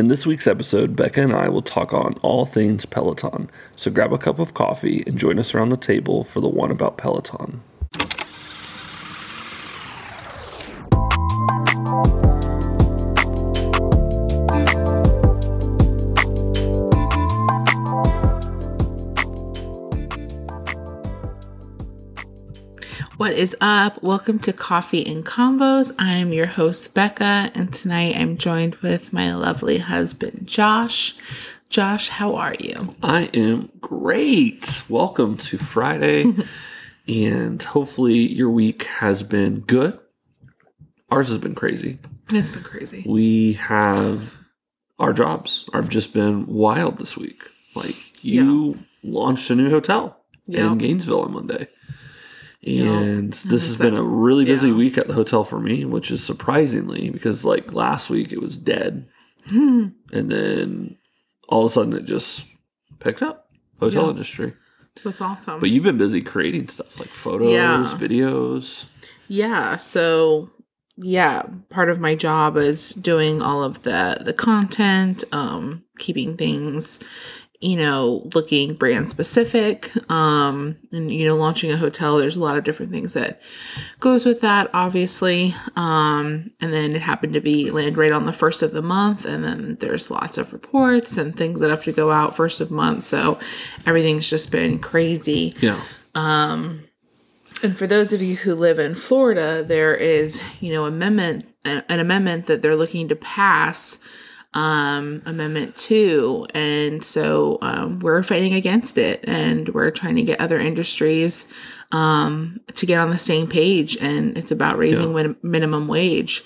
In this week's episode, Becca and I will talk on all things Peloton. So grab a cup of coffee and join us around the table for the one about Peloton. What is up? Welcome to Coffee and Combos. I'm your host, Becca, and tonight I'm joined with my lovely husband, Josh. Josh, how are you? I am great. Welcome to Friday, and hopefully your week has been good. Ours has been crazy. It's been crazy. We have our jobs have just been wild this week. Like you launched a new hotel Yeah. in Gainesville on Monday. And this has is been a really busy yeah. week at the hotel for me, which is surprisingly because like last week it was dead. Hmm. and then all of a sudden it just picked up hotel Yeah. industry. That's awesome. But you've been busy creating stuff like photos, Yeah. videos. yeah, so yeah, part of my job is doing all of the the content, um, keeping things, you know, looking brand specific, um, and you know, launching a hotel. There's a lot of different things that goes with that, obviously. Um, and then it happened to be land right on the first of the month, and then there's lots of reports and things that have to go out first of month. So everything's just been crazy. Yeah. Um, and for those of you who live in Florida, there is, you know, amendment an an amendment that they're looking to pass, um, Amendment Two, and so um, we're fighting against it, and we're trying to get other industries um, to get on the same page, and it's about raising min- minimum wage.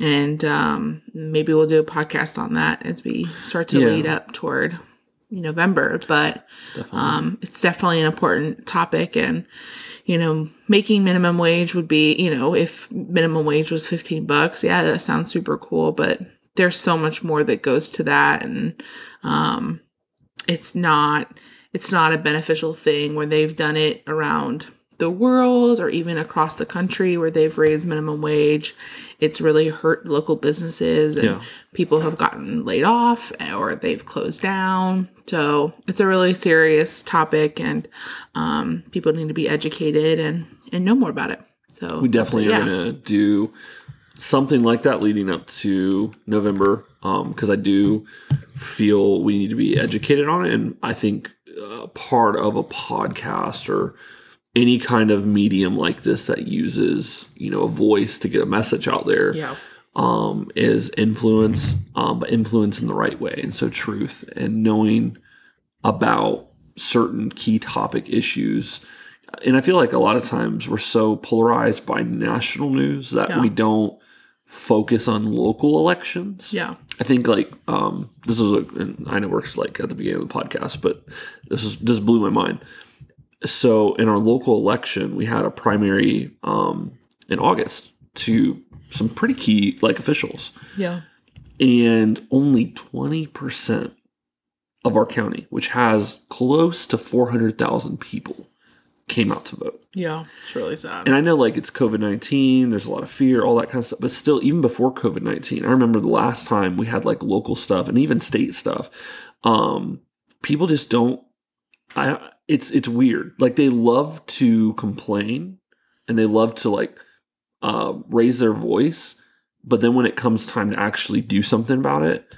And um, maybe we'll do a podcast on that as we start to Yeah. lead up toward November. But um, it's definitely an important topic, and you know, making minimum wage would be, you know, if minimum wage was 15 bucks, yeah, that sounds super cool, but there's so much more that goes to that and um it's not it's not a beneficial thing where they've done it around the world or even across the country where they've raised minimum wage. It's really hurt local businesses and Yeah. people have gotten laid off or they've closed down. So it's a really serious topic and um, people need to be educated and, and know more about it. So We definitely yeah. are going to do something like that leading up to November because I do feel we need to be educated on it. And I think uh, part of a podcast or any kind of medium like this that uses, you know, a voice to get a message out there Yeah. um, is influence, um, but influence in the right way. And so, truth and knowing about certain key topic issues. And I feel like a lot of times we're so polarized by national news that Yeah. we don't focus on local elections. Yeah. I think like um, this is a, and I know we're like at the beginning of the podcast, but this is this blew my mind. So in our local election, we had a primary um, in August to some pretty key like officials, Yeah. and only twenty percent of our county, which has close to four hundred thousand people, came out to vote. Yeah. It's really sad. And I know like it's COVID 19, there's a lot of fear, all that kind of stuff. But still, even before COVID 19, I remember the last time we had like local stuff and even state stuff. Um, people just don't I it's it's weird. Like they love to complain and they love to like uh, raise their voice, but then when it comes time to actually do something about it,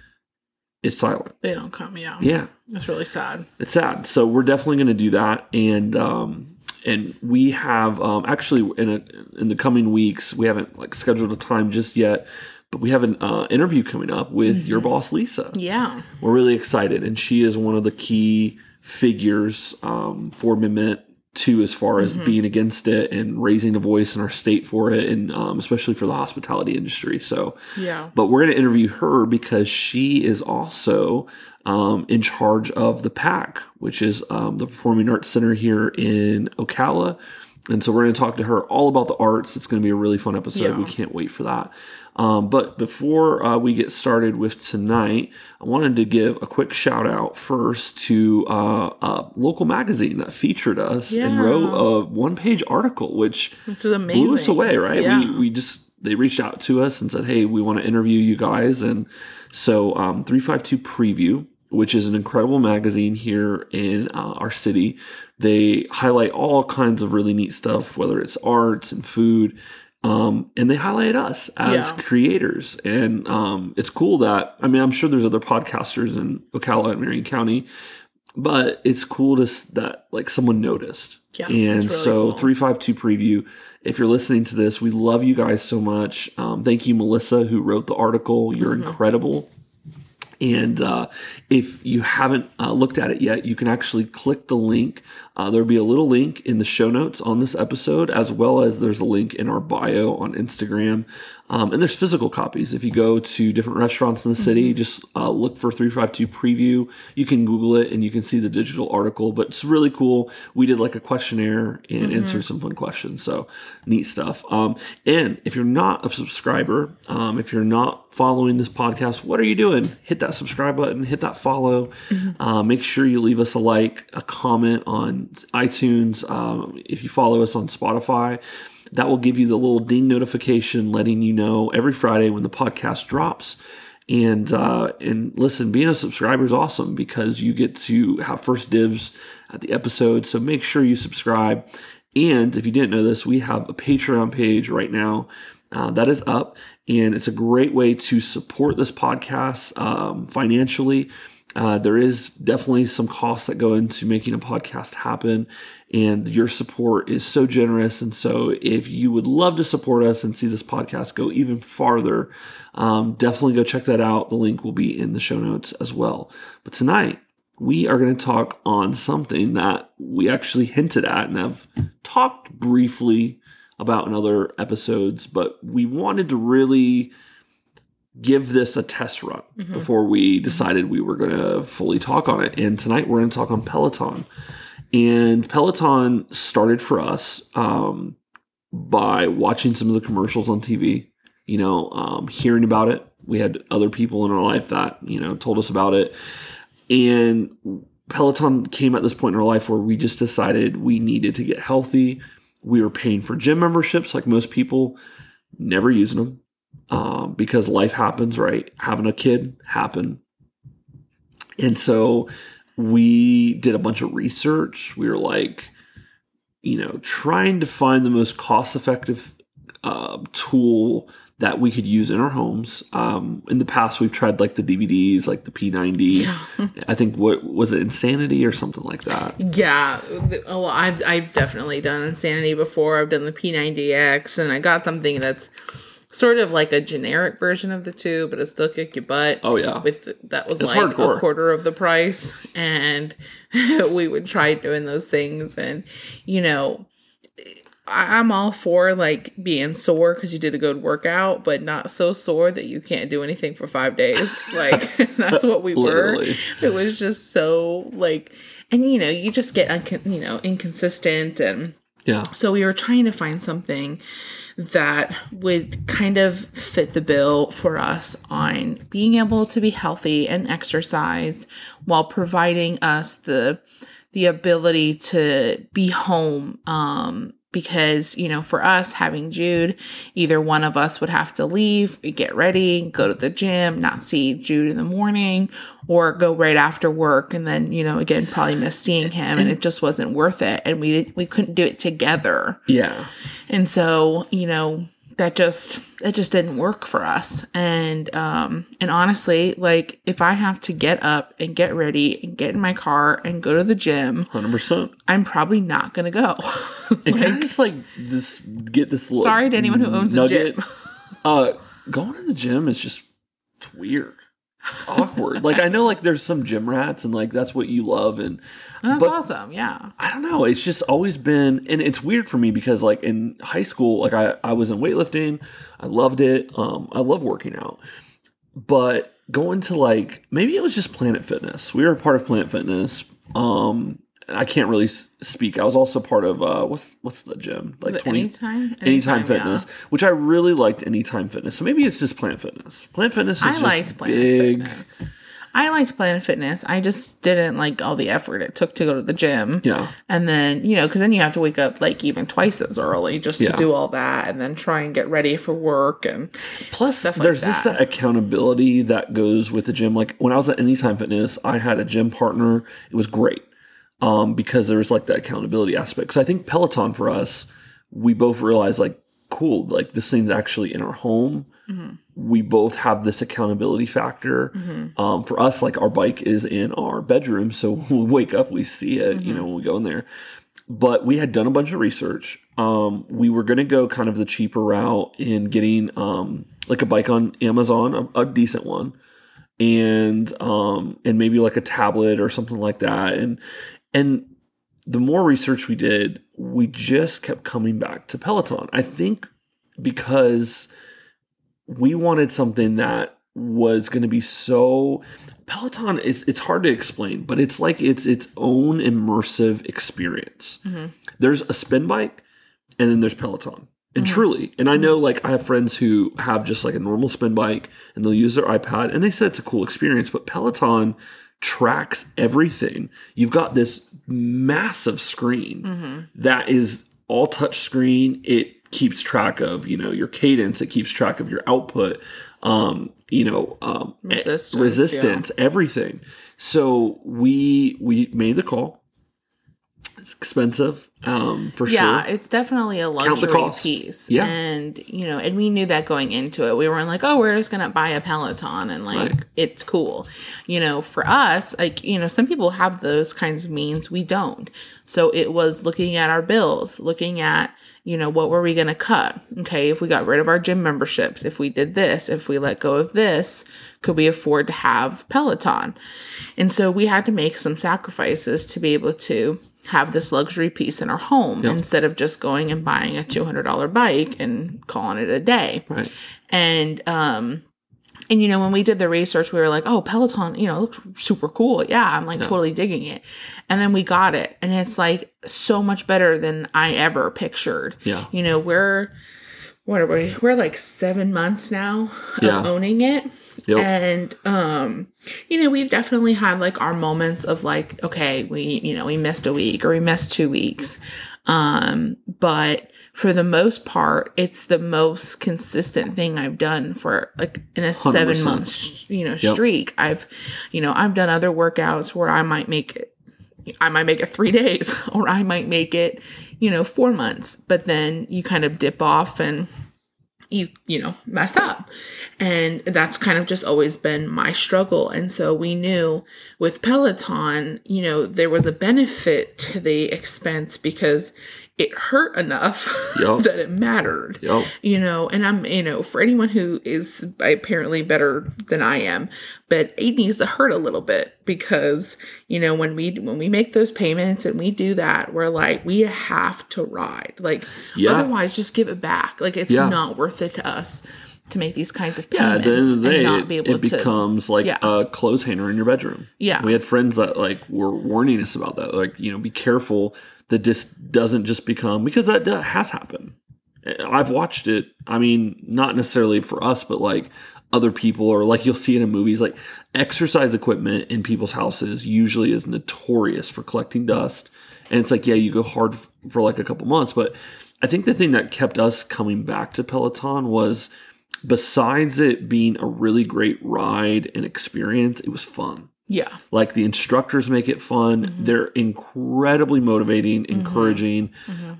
it's silent. they don't come. Yeah. Yeah It's really sad. it's sad. So we're definitely going to do that, and um, and we have um, actually in a, in the coming weeks we haven't like scheduled a time just yet, but we have an uh, interview coming up with your boss Lisa. Yeah. We're really excited, and she is one of the key figures um, for Amendment Two as far as being against it and raising a voice in our state for it, and um, especially for the hospitality industry. So Yeah. but we're going to interview her because she is also um, in charge of the PAC, which is um, the Performing Arts Center here in Ocala. And so we're going to talk to her all about the arts. It's going to be a really fun episode. Yeah. We can't wait for that. Um, but before uh, we get started with tonight, I wanted to give a quick shout out first to uh, a local magazine that featured us and wrote a one page article, which Which is blew us away, right? Yeah. We, we just they reached out to us and said, "Hey, we want to interview you guys." And so, um, three five two preview, which is an incredible magazine here in uh, our city, they highlight all kinds of really neat stuff, whether it's arts and food. Um, and they highlight us as Yeah. creators, and um, it's cool that I mean I'm sure there's other podcasters in Ocala and Marion County, but it's cool to that like someone noticed. Yeah, and really so cool. 352 preview. If you're listening to this, we love you guys so much. Um, thank you, Melissa, who wrote the article. You're Mm-hmm. incredible. And uh, if you haven't uh, looked at it yet, you can actually click the link. Uh, there'll be a little link in the show notes on this episode, as well as there's a link in our bio on Instagram. Um, and there's physical copies. If you go to different restaurants in the city, just uh, look for 352 preview. You can Google it and you can see the digital article, but it's really cool. We did like a questionnaire and answered some fun questions. So neat stuff. Um, and if you're not a subscriber, um, if you're not following this podcast, what are you doing? Hit that subscribe button, hit that follow. Uh, make sure you leave us a like, a comment on iTunes. Um, if you follow us on Spotify, that will give you the little ding notification letting you know every Friday when the podcast drops. And uh, and listen, being a subscriber is awesome because you get to have first dibs at the episode. So make sure you subscribe. And if you didn't know this, we have a Patreon page right now uh, that is up, and it's a great way to support this podcast um, financially. Uh, there is definitely some costs that go into making a podcast happen, and your support is so generous. And so, if you would love to support us and see this podcast go even farther, um, definitely go check that out. The link will be in the show notes as well. But tonight, we are going to talk on something that we actually hinted at and have talked briefly about in other episodes, but we wanted to really give this a test run before we decided we were going to fully talk on it. And tonight we're going to talk on Peloton. And Peloton started for us um, by watching some of the commercials on TV, you know, um, hearing about it. We had other people in our life that, you know, told us about it. And Peloton came at this point in our life where we just decided we needed to get healthy. We were paying for gym memberships like most people, never using them um, because life happens, right? Having a kid happened. And so we did a bunch of research. We were like, you know, trying to find the most cost effective uh, tool that we could use in our homes. Um, in the past, we've tried like the DVDs, like the P90. I think what was it, Insanity or something like that. Yeah, oh, well, I've I've definitely done Insanity before. I've done the P90X, and I got something that's sort of like a generic version of the two, but it still kick your butt. Oh yeah, with that was It's like hardcore. a quarter of the price, and we would try doing those things, and you know. I'm all for like being sore because you did a good workout, but not so sore that you can't do anything for five days. Like that's what we were it was just so like and you know you just get uncon- you know inconsistent and yeah, so we were trying to find something that would kind of fit the bill for us on being able to be healthy and exercise while providing us the the ability to be home um because you know for us having Jude either one of us would have to leave get ready go to the gym not see Jude in the morning or go right after work. And then you know again probably miss seeing him and it just wasn't worth it. And we didn't, we couldn't do it together. Yeah. and so, you know, that just that just didn't work for us. And um and honestly, like if I have to get up and get ready and get in my car and go to the gym, Hundred percent. I'm probably not going to go. And kind of just like just get this. Little Sorry to anyone who owns a nugget. gym. uh, going to the gym is just it's weird, awkward. like I know, like there's some gym rats, and like that's what you love, and That's But- awesome. Yeah. I don't know. It's just always been, and it's weird for me because like in high school, like I I was in weightlifting, I loved it. Um, I love working out, but going to like maybe it was just Planet Fitness. We were a part of Planet Fitness. Um, I can't really speak. I was also part of uh, what's what's the gym like twenty anytime? Anytime, yeah. Fitness, which I really liked Anytime Fitness. So maybe it's just Planet Fitness. Planet Fitness is I just liked Planet big. Fitness. I liked Planet Fitness. I just didn't like all the effort it took to go to the gym. Yeah. And then, you know, because then you have to wake up like even twice as early just to Yeah. do all that and then try and get ready for work and Plus, stuff like there's just that. that accountability that goes with the gym. Like when I was at Anytime Fitness, I had a gym partner. It was great um, because there was like that accountability aspect. So I think Peloton for us, we both realized like, cool, like this thing's actually in our home. We both have this accountability factor. Um, for us, like our bike is in our bedroom, so when we wake up, we see it. You know, when we go in there. But we had done a bunch of research. Um, we were going to go kind of the cheaper route in getting um, like a bike on Amazon, a, a decent one, and um, and maybe like a tablet or something like that. And and the more research we did, we just kept coming back to Peloton. I think because we wanted something that was going to be so Peloton is it's hard to explain, but it's like it's its own immersive experience. Mm-hmm. There's a spin bike and then there's Peloton. And mm-hmm. truly, and I mm-hmm. know like I have friends who have just like a normal spin bike and they'll use their iPad and they said it's a cool experience, but Peloton tracks everything. You've got this massive screen that is all touch screen. It keeps track of, you know, your cadence, it keeps track of your output, um, you know, um Resistance, resistance everything. So we we made the call. It's expensive, um, for Yeah, sure. Yeah, it's definitely a luxury piece. Yeah. And, you know, and we knew that going into it. We weren't like, oh, we're just going to buy a Peloton and like, Right. it's cool. You know, for us, like, you know, some people have those kinds of means. We don't. So it was looking at our bills, looking at, you know, what were we going to cut? Okay. If we got rid of our gym memberships, if we did this, if we let go of this, could we afford to have Peloton? And so we had to make some sacrifices to be able to have this luxury piece in our home instead of just going and buying a $200 bike and calling it a day. Right. And, um, and you know, when we did the research, we were like, oh, Peloton, you know, looks super cool. Yeah, I'm like totally digging it. And then we got it, and it's like so much better than I ever pictured. Yeah. You know, we're, what are we? We're like seven months now Yeah. of owning it. Yep. And um, you know, we've definitely had like our moments of like, okay, we, you know, we missed a week or we missed two weeks. Um, but for the most part, it's the most consistent thing I've done for like in a 7 100%. month, you know, streak. I've, you know, I've done other workouts where I might make it, I might make it three days or I might make it, you know, four months, but then you kind of dip off and you you know mess up. And that's kind of just always been my struggle. And so we knew with peloton you know there was a benefit to the expense because it hurt enough Yup. that it mattered Yep. you know and i'm you know for anyone who is apparently better than i am but it needs to hurt a little bit because you know when we when we make those payments and we do that we're like we have to ride like Yeah. otherwise just give it back like it's Yeah. not worth it to us to make these kinds of Yeah, payments at the end of the day, and not it, be able it to becomes like Yeah. a clothes hanger in your bedroom. Yeah. We had friends that like were warning us about that. Like, you know, be careful that this doesn't just become because that, that has happened. I've watched it. I mean, not necessarily for us, but like other people or like you'll see it in movies like exercise equipment in people's houses usually is notorious for collecting dust and it's like yeah you go hard for like a couple months but i think the thing that kept us coming back to peloton was besides it being a really great ride and experience it was fun. Yeah. Like the instructors make it fun. They're incredibly motivating encouraging.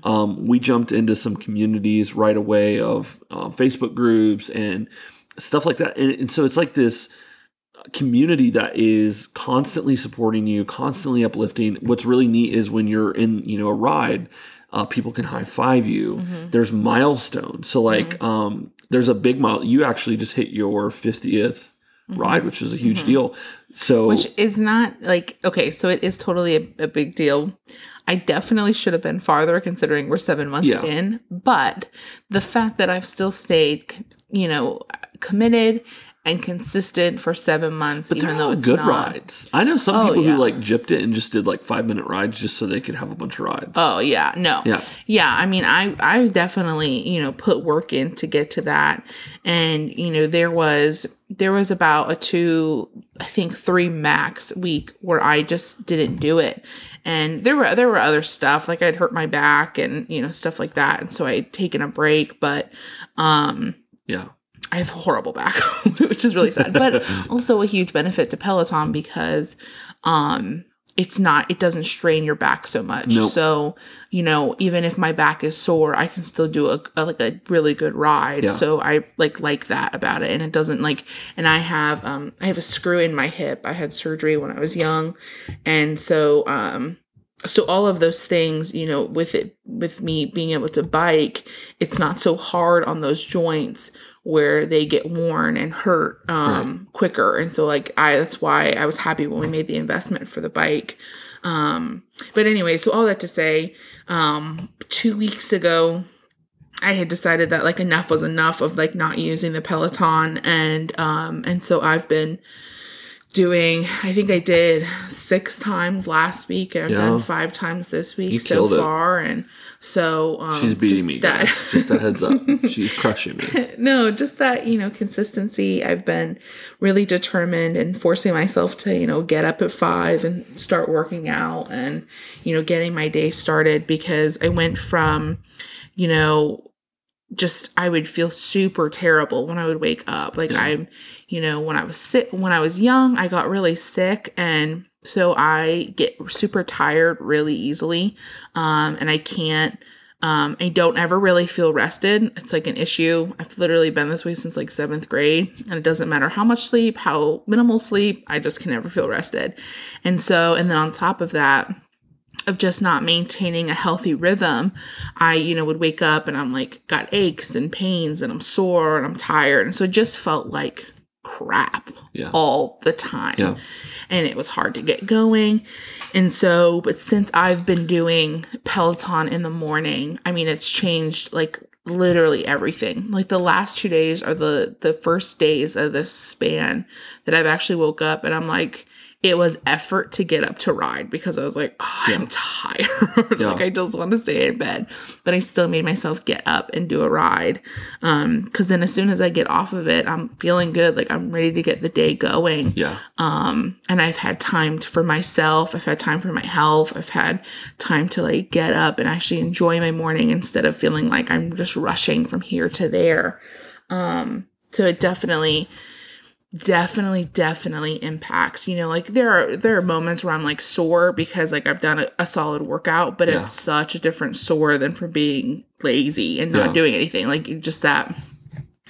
Um, we jumped into some communities right away of uh, facebook groups and stuff like that. And, and so it's like this community that is constantly supporting you constantly uplifting. What's really neat is when you're in you know a ride uh, people can high five you. There's milestones. So like um, there's a big mile you actually just hit your 50th mm-hmm. ride which is a huge mm-hmm. deal. So which is not like okay so it is totally a, a big deal. I definitely should have been farther considering we're seven months Yeah. in but the fact that i've still stayed you know committed and consistent for seven months, But even they're though all it's good not. rides. I know some Oh, people yeah. who like gypped it and just did like five minute rides just so they could have a bunch of rides. Oh yeah, no. Yeah. Yeah, I mean I I definitely, you know, put work in to get to that. And, you know, there was there was about a 2 I think 3 max week where I just didn't do it. And there were there were other stuff like I'd hurt my back and, you know, stuff like that. And so I'd taken a break, but um yeah. I have a horrible back, which is really sad, but also a huge benefit to Peloton because um it's not it doesn't strain your back so much. Nope. So, you know, even if my back is sore, I can still do a, a like a really good ride. Yeah. So I like like that about it and it doesn't like and I have um I have a screw in my hip. I had surgery when I was young. And so um so all of those things you know with it with me being able to bike it's not so hard on those joints where they get worn and hurt um quicker and so like i that's why i was happy when we made the investment for the bike um but anyway so all that to say um 2 weeks ago I had decided that like enough was enough of like not using the Peloton and um and so I've been doing I think I did six times last week. I've Yeah. done five times this week You so killed it. far and so um She's beating just me, that- guys. Just a heads up. She's crushing me. no, just that, you know, consistency. I've been really determined and forcing myself to, you know, get up at five and start working out and, you know, getting my day started because I went from, you know, just I would feel super terrible when I would wake up. Like Yeah. I'm, you know, when I was sick when I was young, I got really sick and so I get super tired really easily. Um and I can't um I don't ever really feel rested. It's like an issue. I've literally been this way since like 7th grade and it doesn't matter how much sleep, how minimal sleep, I just can never feel rested. And so and then on top of that, of just not maintaining a healthy rhythm, I, you know, would wake up and I'm like, got aches and pains and I'm sore and I'm tired. And so it just felt like crap Yeah. all the time. Yeah. And it was hard to get going. And so, but since I've been doing Peloton in the morning, I mean, it's changed like literally everything. Like the last two days are the the first days of this span that I've actually woke up and I'm like, it was effort to get up to ride because I was like, oh, I'm tired. Yeah. like I just want to stay in bed. But I still made myself get up and do a ride. Um, because then as soon as I get off of it, I'm feeling good. Like I'm ready to get the day going Yeah. um and i've had time for myself i've had time for my health i've had time to like get up and actually enjoy my morning instead of feeling like i'm just rushing from here to there um so it definitely definitely definitely impacts you know like there are there are moments where i'm like sore because like i've done a, a solid workout but Yeah. it's such a different sore than from being lazy and not Yeah. doing anything like just that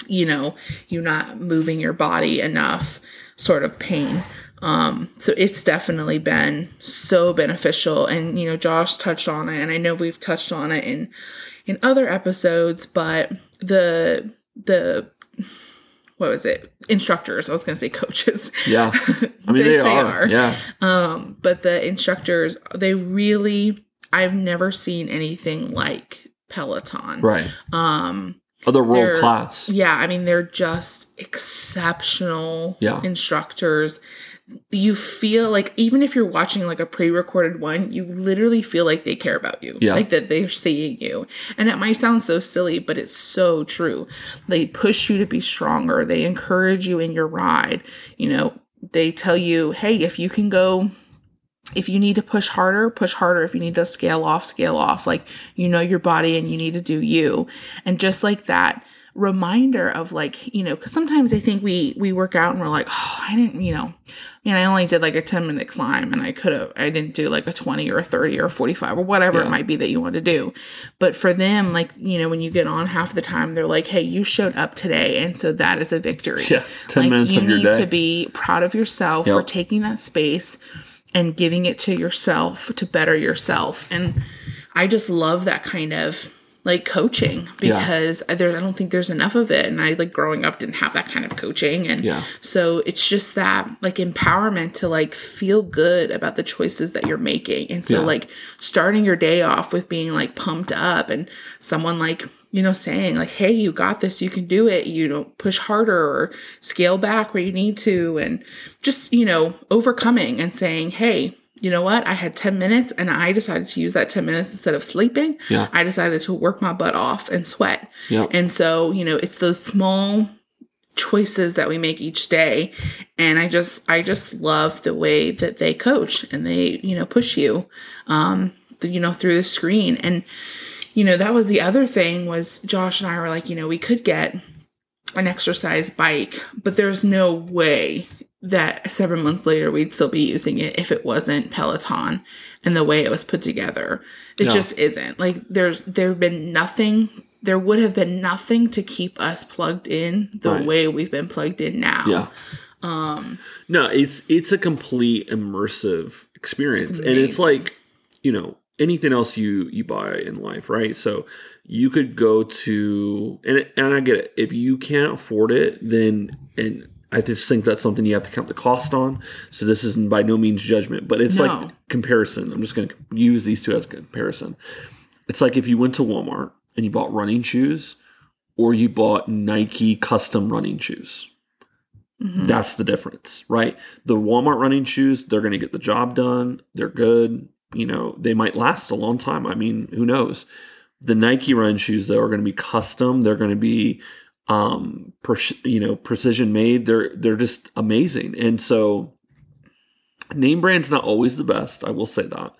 you know you're not moving your body enough sort of pain um so it's definitely been so beneficial and you know josh touched on it and i know we've touched on it in in other episodes but the the what was it instructors i was gonna say coaches Yeah. I mean, They they, are. are. Yeah. um but the instructors they really i've never seen anything like peloton Right. um Oh, they're world class. yeah, I mean they're just exceptional Yeah. instructors. You feel like even if you're watching like a pre-recorded one, you literally feel like they care about you. Yeah. Like that they're seeing you. And it might sound so silly, but it's so true. They push you to be stronger. They encourage you in your ride. You know, they tell you, "Hey, if you can go if you need to push harder, push harder. If you need to scale off, scale off. Like you know your body and you need to do you. And just like that reminder of like, you know, because sometimes I think we we work out and we're like, oh, I didn't, you know, Mean, I only did like a 10 minute climb and I could have, I didn't do like a 20 or a 30 or a 45 or whatever Yeah. it might be that you want to do. But for them, like, you know, when you get on half the time, they're like, hey, you showed up today. And so that is a victory. Yeah. 10 Like, minutes you of your need day. to be proud of yourself for taking that space and giving it to yourself to better yourself. And I just love that kind of like coaching Yeah. because there I don't think there's enough of it. And I like growing up didn't have that kind of coaching. And Yeah. so it's just that like empowerment to like feel good about the choices that you're making. And so Yeah. like starting your day off with being like pumped up and someone like you know, saying like, hey, you got this, you can do it, you know, push harder or scale back where you need to, and just, you know, overcoming and saying, hey, you know what? I had 10 minutes and I decided to use that 10 minutes instead of sleeping. Yeah. I decided to work my butt off and sweat. Yeah. And so, you know, it's those small choices that we make each day and i just i just love the way that they coach and they you know push you um you know through the screen and you know that was the other thing was josh and i were like you know we could get an exercise bike but there's no way that seven months later we'd still be using it if it wasn't peloton and the way it was put together it No. just isn't like there's there have been nothing there would have been nothing to keep us plugged in the Right. way we've been plugged in now Yeah. Um no, it's it's a complete immersive experience. and it's like, you know, anything else you you buy in life, right? So you could go to and and I get it. If you can't afford it, then and I just think that's something you have to count the cost on. So this isn't by no means judgment, but it's No. like comparison. I'm just going to use these two as a comparison. It's like if you went to Walmart and you bought running shoes or you bought Nike custom running shoes. Mm-hmm. That's the difference, right? The Walmart running shoes, they're going to get the job done. They're good. You know, they might last a long time. I mean, who knows? The Nike run shoes, though, are going to be custom. They're going to be, um, you know, precision made. They're they're just amazing. And so, name brand's not always the best. I will say that.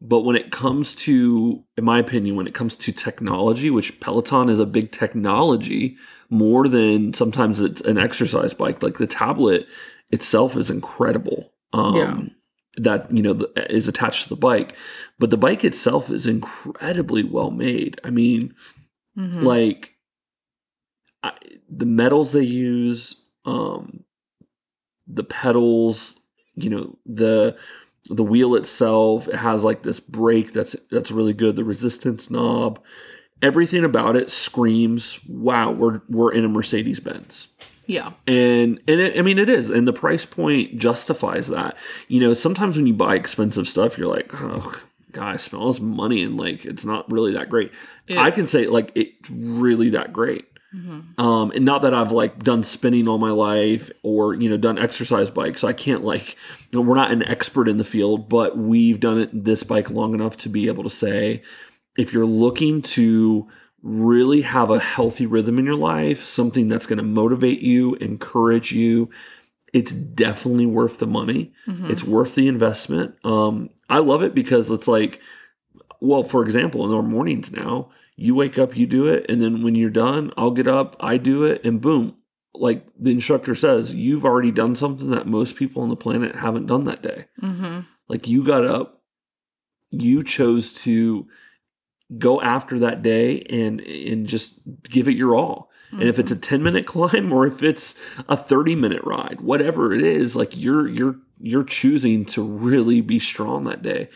But when it comes to, in my opinion, when it comes to technology, which Peloton is a big technology more than sometimes it's an exercise bike. Like the tablet itself is incredible. Um, Yeah. That you know the, is attached to the bike, but the bike itself is incredibly well made. I mean, Mhm. like I, the metals they use, um, the pedals, you know the the wheel itself it has like this brake that's that's really good the resistance knob. Everything about it screams wow we're we're in a mercedes benz yeah. And and it, i mean it is and the price point justifies that. You know sometimes when you buy expensive stuff you're like oh all this money and like it's not really that great. Yeah. i can say like it's really that great Mhm. um, and not that I've like done spinning all my life or you know done exercise bikes. I can't like you know, we're not an expert in the field, but we've done it this bike long enough to be able to say if you're looking to really have a healthy rhythm in your life, something that's going to motivate you, encourage you, it's definitely worth the money. Mhm. It's worth the investment. Um, I love it because it's like, well, for example, in our mornings now, you wake up, you do it, and then when you're done, I'll get up, I do it, and boom. Like the instructor says, you've already done something that most people on the planet haven't done that day. Mhm. Like you got up, you chose to go after that day and and just give it your all. And if it's a 10 minute climb or if it's a 30 minute ride, whatever it is, like you're you're you're choosing to really be strong that day.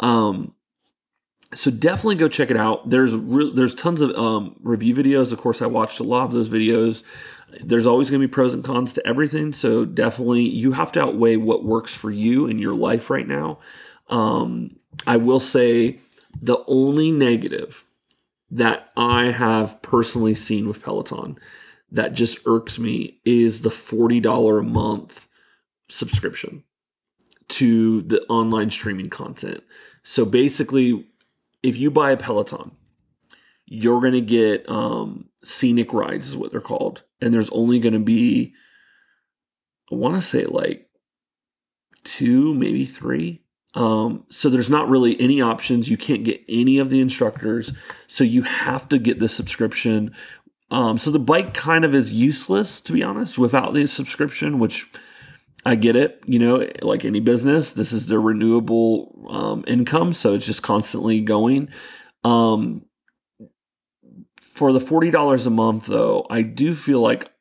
Um so definitely go check it out. There's re- there's tons of um, review videos. Of course, I watched a lot of those videos. There's always going to be pros and cons to everything. So definitely, you have to outweigh what works for you in your life right now. Um, I will say the only negative that I have personally seen with Peloton that just irks me is the forty dollar a month subscription to the online streaming content. So basically, if you buy a Peloton, you're going to get um, scenic rides, is what they're called. And there's only going to be, I want to say like two, maybe three. Um, so there's not really any options. You can't get any of the instructors. So you have to get the subscription. Um, so the bike kind of is useless, to be honest, without the subscription, which I get it. You know, like any business, this is their renewable um, income, so it's just constantly going. Um, for the forty dollars a month, though, I do feel like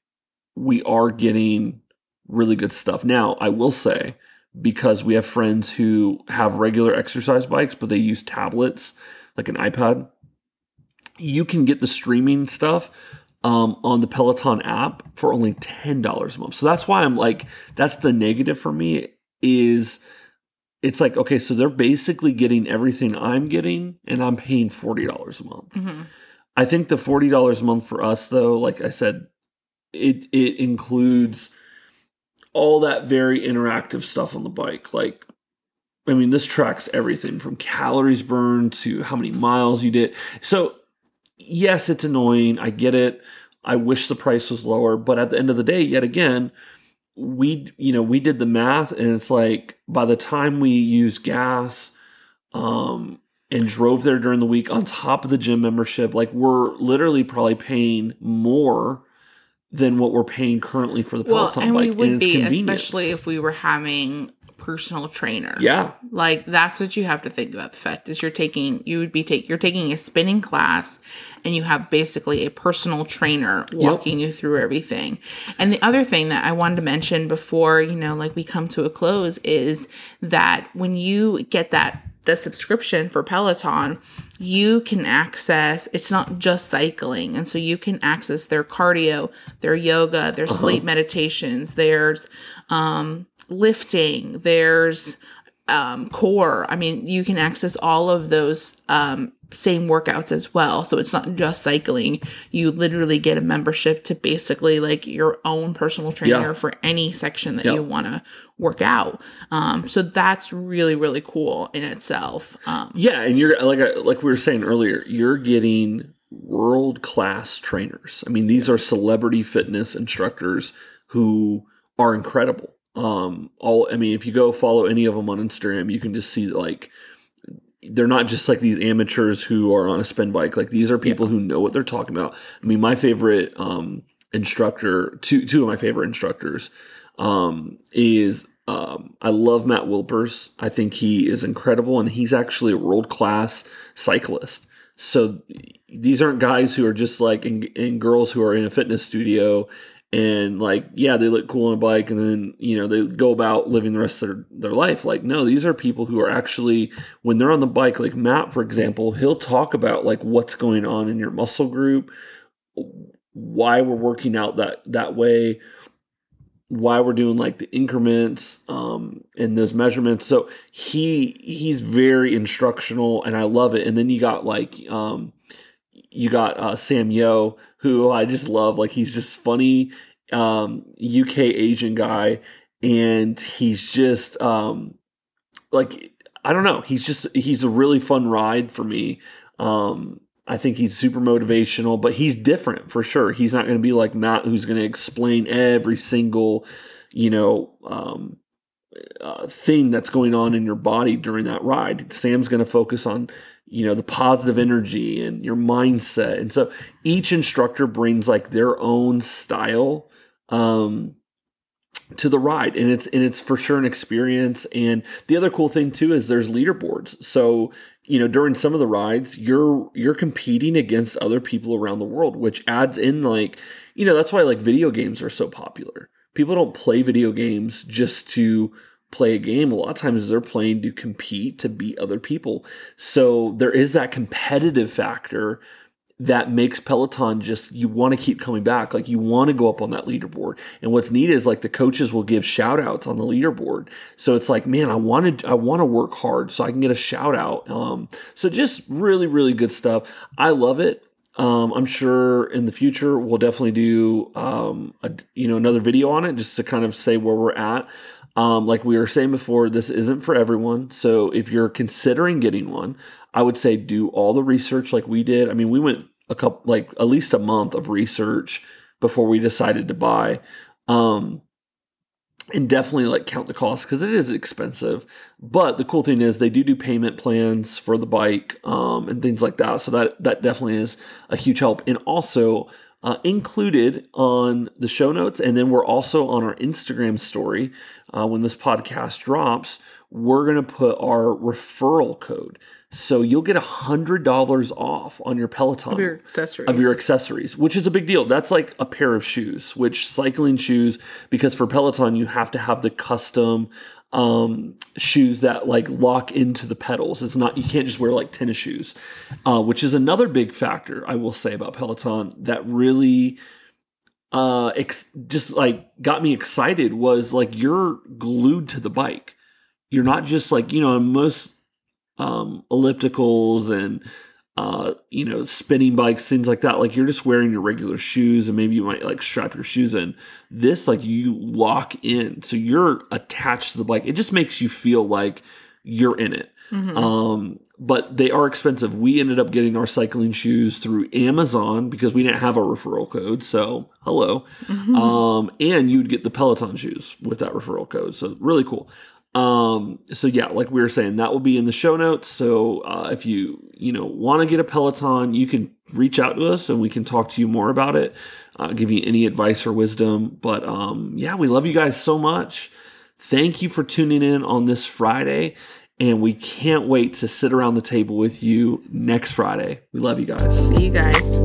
we are getting really good stuff. Now, I will say because we have friends who have regular exercise bikes, but they use tablets like an iPad. You can get the streaming stuff um, on the Peloton app for only ten dollars a month. So that's why I'm like, that's the negative for me. Is it's like okay, so they're basically getting everything I'm getting, and I'm paying forty dollars a month. Mhm. I think the forty dollars a month for us, though, like I said, it it includes all that very interactive stuff on the bike. Like, I mean, this tracks everything from calories burned to how many miles you did. So, yes, it's annoying. I get it. I wish the price was lower, but at the end of the day, yet again, we you know we did the math, and it's like by the time we use gas, um, and drove there during the week on top of the gym membership, like we're literally probably paying more than what we're paying currently for the Peloton well, and bike. we would and it's be, especially if we were having personal trainer. yeah, Like that's what you have to think about. The fact is, you're taking you would be take you're taking a spinning class, and you have basically a personal trainer walking you through everything. And the other thing that I wanted to mention before you know, like we come to a close, is that when you get that the subscription for Peloton, you can access it's not just cycling. And so you can access their cardio, their yoga, their sleep meditations, there's um lifting, there's um core. I mean, you can access all of those um same workouts as well. So it's not just cycling. You literally get a membership to basically like your own personal trainer Yeah. for any section that Yeah. you want to work out. Um, so that's really, really cool in itself. Um, yeah, and you're like I, like we were saying earlier, you're getting world class trainers. I mean, these are celebrity fitness instructors who are incredible. Um, all I mean, if you go follow any of them on Instagram, you can just see like they're not just like these amateurs who are on a spin bike. Like these are people who know what they're talking about. I mean, my favorite um, instructor, two two of my favorite instructors, um, is um, I love Matt Wilpers. I think he is incredible, and he's actually a world class cyclist. So these aren't guys who are just like and, and girls who are in a fitness studio and like yeah they look cool on a bike and then you know they go about living the rest of their, their life. Like no these are people who are actually when they're on the bike like matt for example he'll talk about like what's going on in your muscle group why we're working out that that way why we're doing like the increments um and those measurements. So he he's very instructional and i love it. And then you got like um you got uh, Sam Yo, who I just love. Like he's just funny, um, UK Asian guy, and he's just um, like I don't know. He's just he's a really fun ride for me. Um, I think he's super motivational, but he's different for sure. He's not going to be like Matt, who's going to explain every single, you know, um, uh, thing that's going on in your body during that ride. Sam's going to focus on you know the positive energy and your mindset. And so each instructor brings like their own style um to the ride. And it's and it's for sure an experience. And the other cool thing too is there's leaderboards. So you know during some of the rides you're you're competing against other people around the world which adds in like you know that's why like video games are so popular. People don't play video games just to play a game a lot of times they're playing to compete to beat other people. So there is that competitive factor that makes peloton just you want to keep coming back. Like you want to go up on that leaderboard. And what's neat is like the coaches will give shout outs on the leaderboard. So it's like man i wanted i want to work hard so i can get a shout out um, so just really really good stuff. I love it. Um, I'm sure in the future we'll definitely do um, a, you know another video on it just to kind of say where we're at. Um, like we were saying before, this isn't for everyone. So if you're considering getting one, I would say do all the research like we did. I mean, we went a couple, like at least a month of research before we decided to buy. Um, and definitely like count the cost because it is expensive. But the cool thing is they do do payment plans for the bike um, and things like that. So that that definitely is a huge help. And also uh, included on the show notes, and then we're also on our Instagram story uh, when this podcast drops. We're gonna put our referral code, so you'll get a hundred dollars off on your Peloton of your accessories. of your accessories, which is a big deal. That's like a pair of shoes, which cycling shoes, because for Peloton, you have to have the custom um, shoes that like lock into the pedals. It's not, you can't just wear like tennis shoes, uh, which is another big factor I will say about Peloton that really uh ex- just like got me excited was like you're glued to the bike you're not just like you know most um ellipticals and uh, you know, spinning bikes, things like that. Like you're just wearing your regular shoes and maybe you might like strap your shoes in. This, like you lock in. So you're attached to the bike. It just makes you feel like you're in it. Mm-hmm. Um, but they are expensive. We ended up getting our cycling shoes through Amazon because we didn't have a referral code. So hello. Mm-hmm. Um, and you'd get the Peloton shoes with that referral code. So really cool. Um, so yeah, like we were saying, that will be in the show notes. So uh, if you you know want to get a Peloton, you can reach out to us and we can talk to you more about it, uh, give you any advice or wisdom. But um, yeah, we love you guys so much. Thank you for tuning in on this Friday. And we can't wait to sit around the table with you next Friday. We love you guys. See you guys.